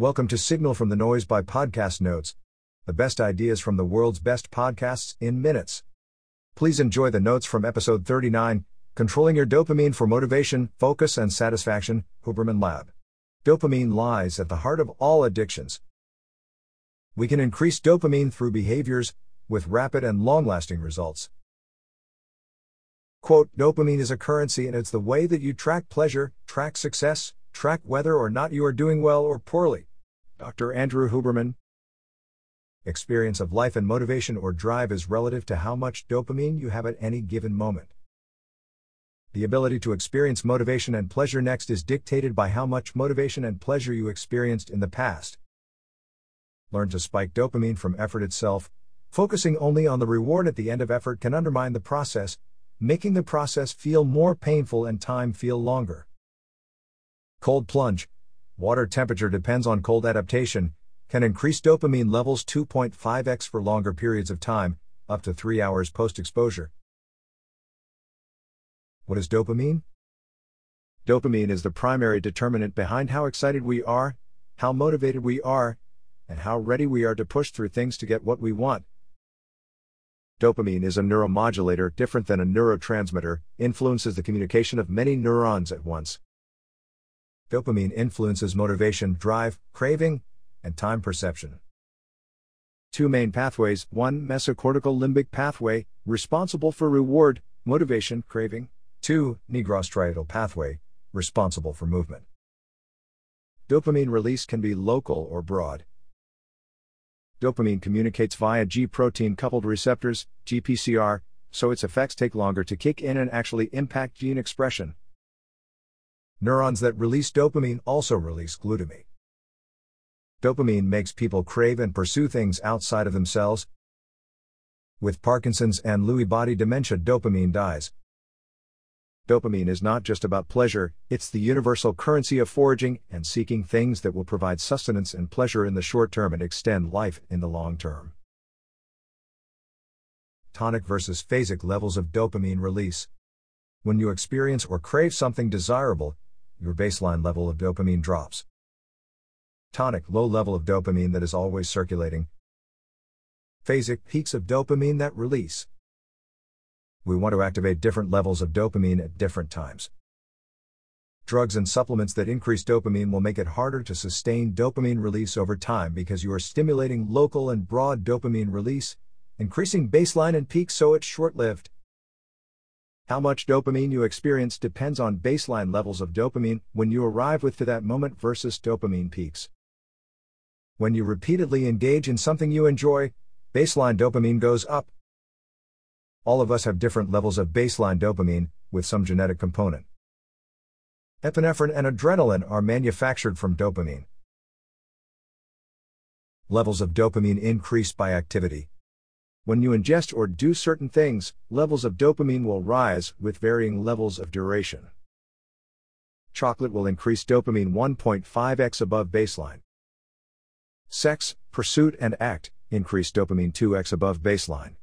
Welcome to Signal from the Noise by Podcast Notes, the best ideas from the world's best podcasts in minutes. Please enjoy the notes from episode 39 Controlling Your Dopamine for Motivation, Focus, and Satisfaction, Huberman Lab. Dopamine lies at the heart of all addictions. We can increase dopamine through behaviors with rapid and long lasting results. Quote, dopamine is a currency and it's the way that you track pleasure, track success, track whether or not you are doing well or poorly. Dr. Andrew Huberman. Experience of life and motivation or drive is relative to how much dopamine you have at any given moment. The ability to experience motivation and pleasure next is dictated by how much motivation and pleasure you experienced in the past. Learn to spike dopamine from effort itself. Focusing only on the reward at the end of effort can undermine the process, making the process feel more painful and time feel longer. Cold plunge, water temperature depends on cold adaptation, can increase dopamine levels 2.5x for longer periods of time, up to 3 hours post exposure. What is dopamine? Dopamine is the primary determinant behind how excited we are, how motivated we are, and how ready we are to push through things to get what we want. Dopamine is a neuromodulator different than a neurotransmitter, influences the communication of many neurons at once. Dopamine influences motivation, drive, craving, and time perception. Two main pathways one, mesocortical limbic pathway, responsible for reward, motivation, craving. Two, nigrostriatal pathway, responsible for movement. Dopamine release can be local or broad. Dopamine communicates via G protein coupled receptors, GPCR, so its effects take longer to kick in and actually impact gene expression. Neurons that release dopamine also release glutamine. Dopamine makes people crave and pursue things outside of themselves. With Parkinson's and Lewy body dementia, dopamine dies. Dopamine is not just about pleasure, it's the universal currency of foraging and seeking things that will provide sustenance and pleasure in the short term and extend life in the long term. Tonic versus phasic levels of dopamine release. When you experience or crave something desirable, your baseline level of dopamine drops. Tonic, low level of dopamine that is always circulating. Phasic, peaks of dopamine that release. We want to activate different levels of dopamine at different times. Drugs and supplements that increase dopamine will make it harder to sustain dopamine release over time because you are stimulating local and broad dopamine release, increasing baseline and peak so it's short lived. How much dopamine you experience depends on baseline levels of dopamine when you arrive with to that moment versus dopamine peaks. When you repeatedly engage in something you enjoy, baseline dopamine goes up. All of us have different levels of baseline dopamine, with some genetic component. Epinephrine and adrenaline are manufactured from dopamine. Levels of dopamine increase by activity. When you ingest or do certain things, levels of dopamine will rise with varying levels of duration. Chocolate will increase dopamine 1.5x above baseline. Sex, pursuit, and act increase dopamine 2x above baseline.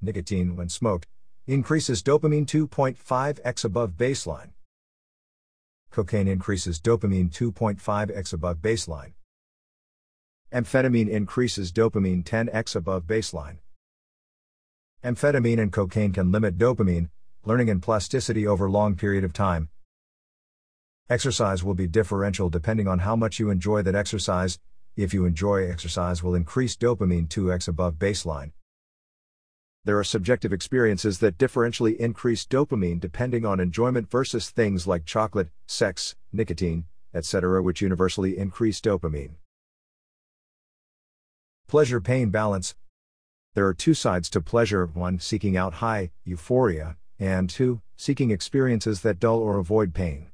Nicotine, when smoked, increases dopamine 2.5x above baseline. Cocaine increases dopamine 2.5x above baseline. Amphetamine increases dopamine 10x above baseline. Amphetamine and cocaine can limit dopamine, learning and plasticity over long period of time. Exercise will be differential depending on how much you enjoy that exercise. If you enjoy exercise will increase dopamine 2x above baseline. There are subjective experiences that differentially increase dopamine depending on enjoyment versus things like chocolate, sex, nicotine, etc., which universally increase dopamine. Pleasure pain balance. There are two sides to pleasure one, seeking out high, euphoria, and two, seeking experiences that dull or avoid pain.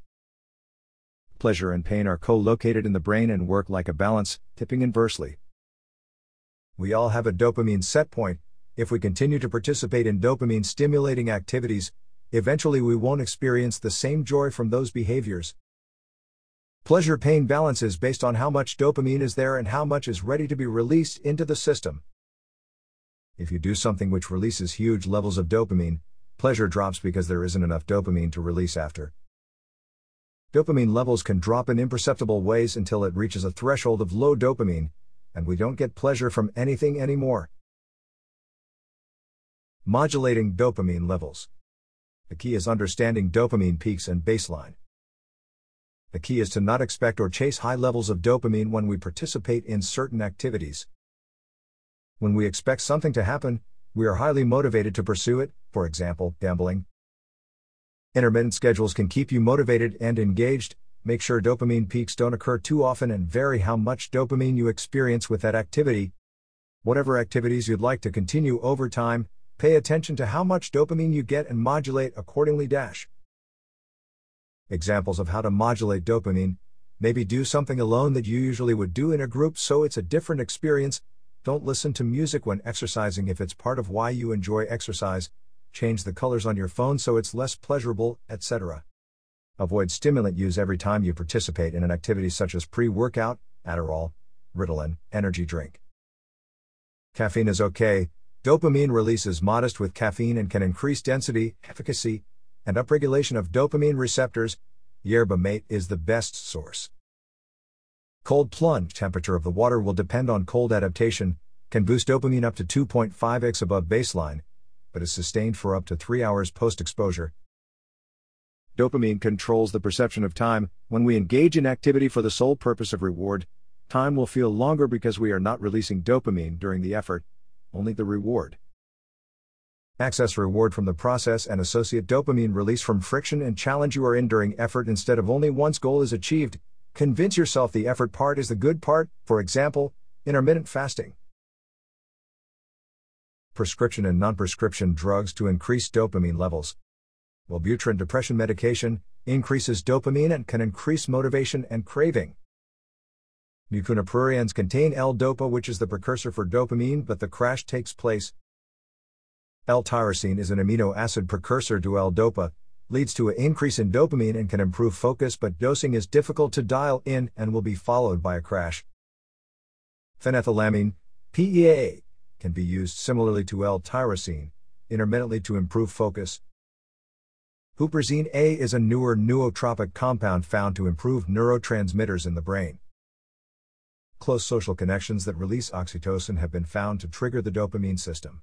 Pleasure and pain are co located in the brain and work like a balance, tipping inversely. We all have a dopamine set point. If we continue to participate in dopamine stimulating activities, eventually we won't experience the same joy from those behaviors. Pleasure pain balance is based on how much dopamine is there and how much is ready to be released into the system. If you do something which releases huge levels of dopamine, pleasure drops because there isn't enough dopamine to release after. Dopamine levels can drop in imperceptible ways until it reaches a threshold of low dopamine, and we don't get pleasure from anything anymore. Modulating dopamine levels. The key is understanding dopamine peaks and baseline. The key is to not expect or chase high levels of dopamine when we participate in certain activities. When we expect something to happen, we are highly motivated to pursue it, for example, gambling. Intermittent schedules can keep you motivated and engaged. Make sure dopamine peaks don't occur too often and vary how much dopamine you experience with that activity. Whatever activities you'd like to continue over time, pay attention to how much dopamine you get and modulate accordingly. Dash. Examples of how to modulate dopamine maybe do something alone that you usually would do in a group so it's a different experience. Don't listen to music when exercising if it's part of why you enjoy exercise. Change the colors on your phone so it's less pleasurable, etc. Avoid stimulant use every time you participate in an activity such as pre workout, Adderall, Ritalin, energy drink. Caffeine is okay. Dopamine release is modest with caffeine and can increase density, efficacy, and upregulation of dopamine receptors, yerba mate is the best source. Cold plunge temperature of the water will depend on cold adaptation, can boost dopamine up to 2.5x above baseline, but is sustained for up to 3 hours post exposure. Dopamine controls the perception of time. When we engage in activity for the sole purpose of reward, time will feel longer because we are not releasing dopamine during the effort, only the reward. Access reward from the process and associate dopamine release from friction and challenge you are in during effort instead of only once goal is achieved. Convince yourself the effort part is the good part, for example, intermittent fasting. Prescription and non prescription drugs to increase dopamine levels. Wellbutrin depression medication increases dopamine and can increase motivation and craving. Mucuna pruriens contain L-dopa which is the precursor for dopamine but the crash takes place L-tyrosine is an amino acid precursor to L-dopa, leads to an increase in dopamine and can improve focus but dosing is difficult to dial in and will be followed by a crash. Phenethylamine, PEA, can be used similarly to L-tyrosine, intermittently to improve focus. Huperzine A is a newer nootropic compound found to improve neurotransmitters in the brain. Close social connections that release oxytocin have been found to trigger the dopamine system.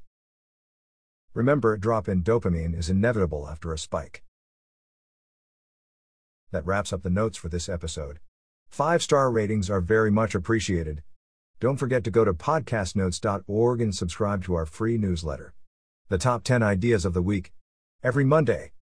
Remember, a drop in dopamine is inevitable after a spike. That wraps up the notes for this episode. Five star ratings are very much appreciated. Don't forget to go to podcastnotes.org and subscribe to our free newsletter. The top 10 ideas of the week. Every Monday.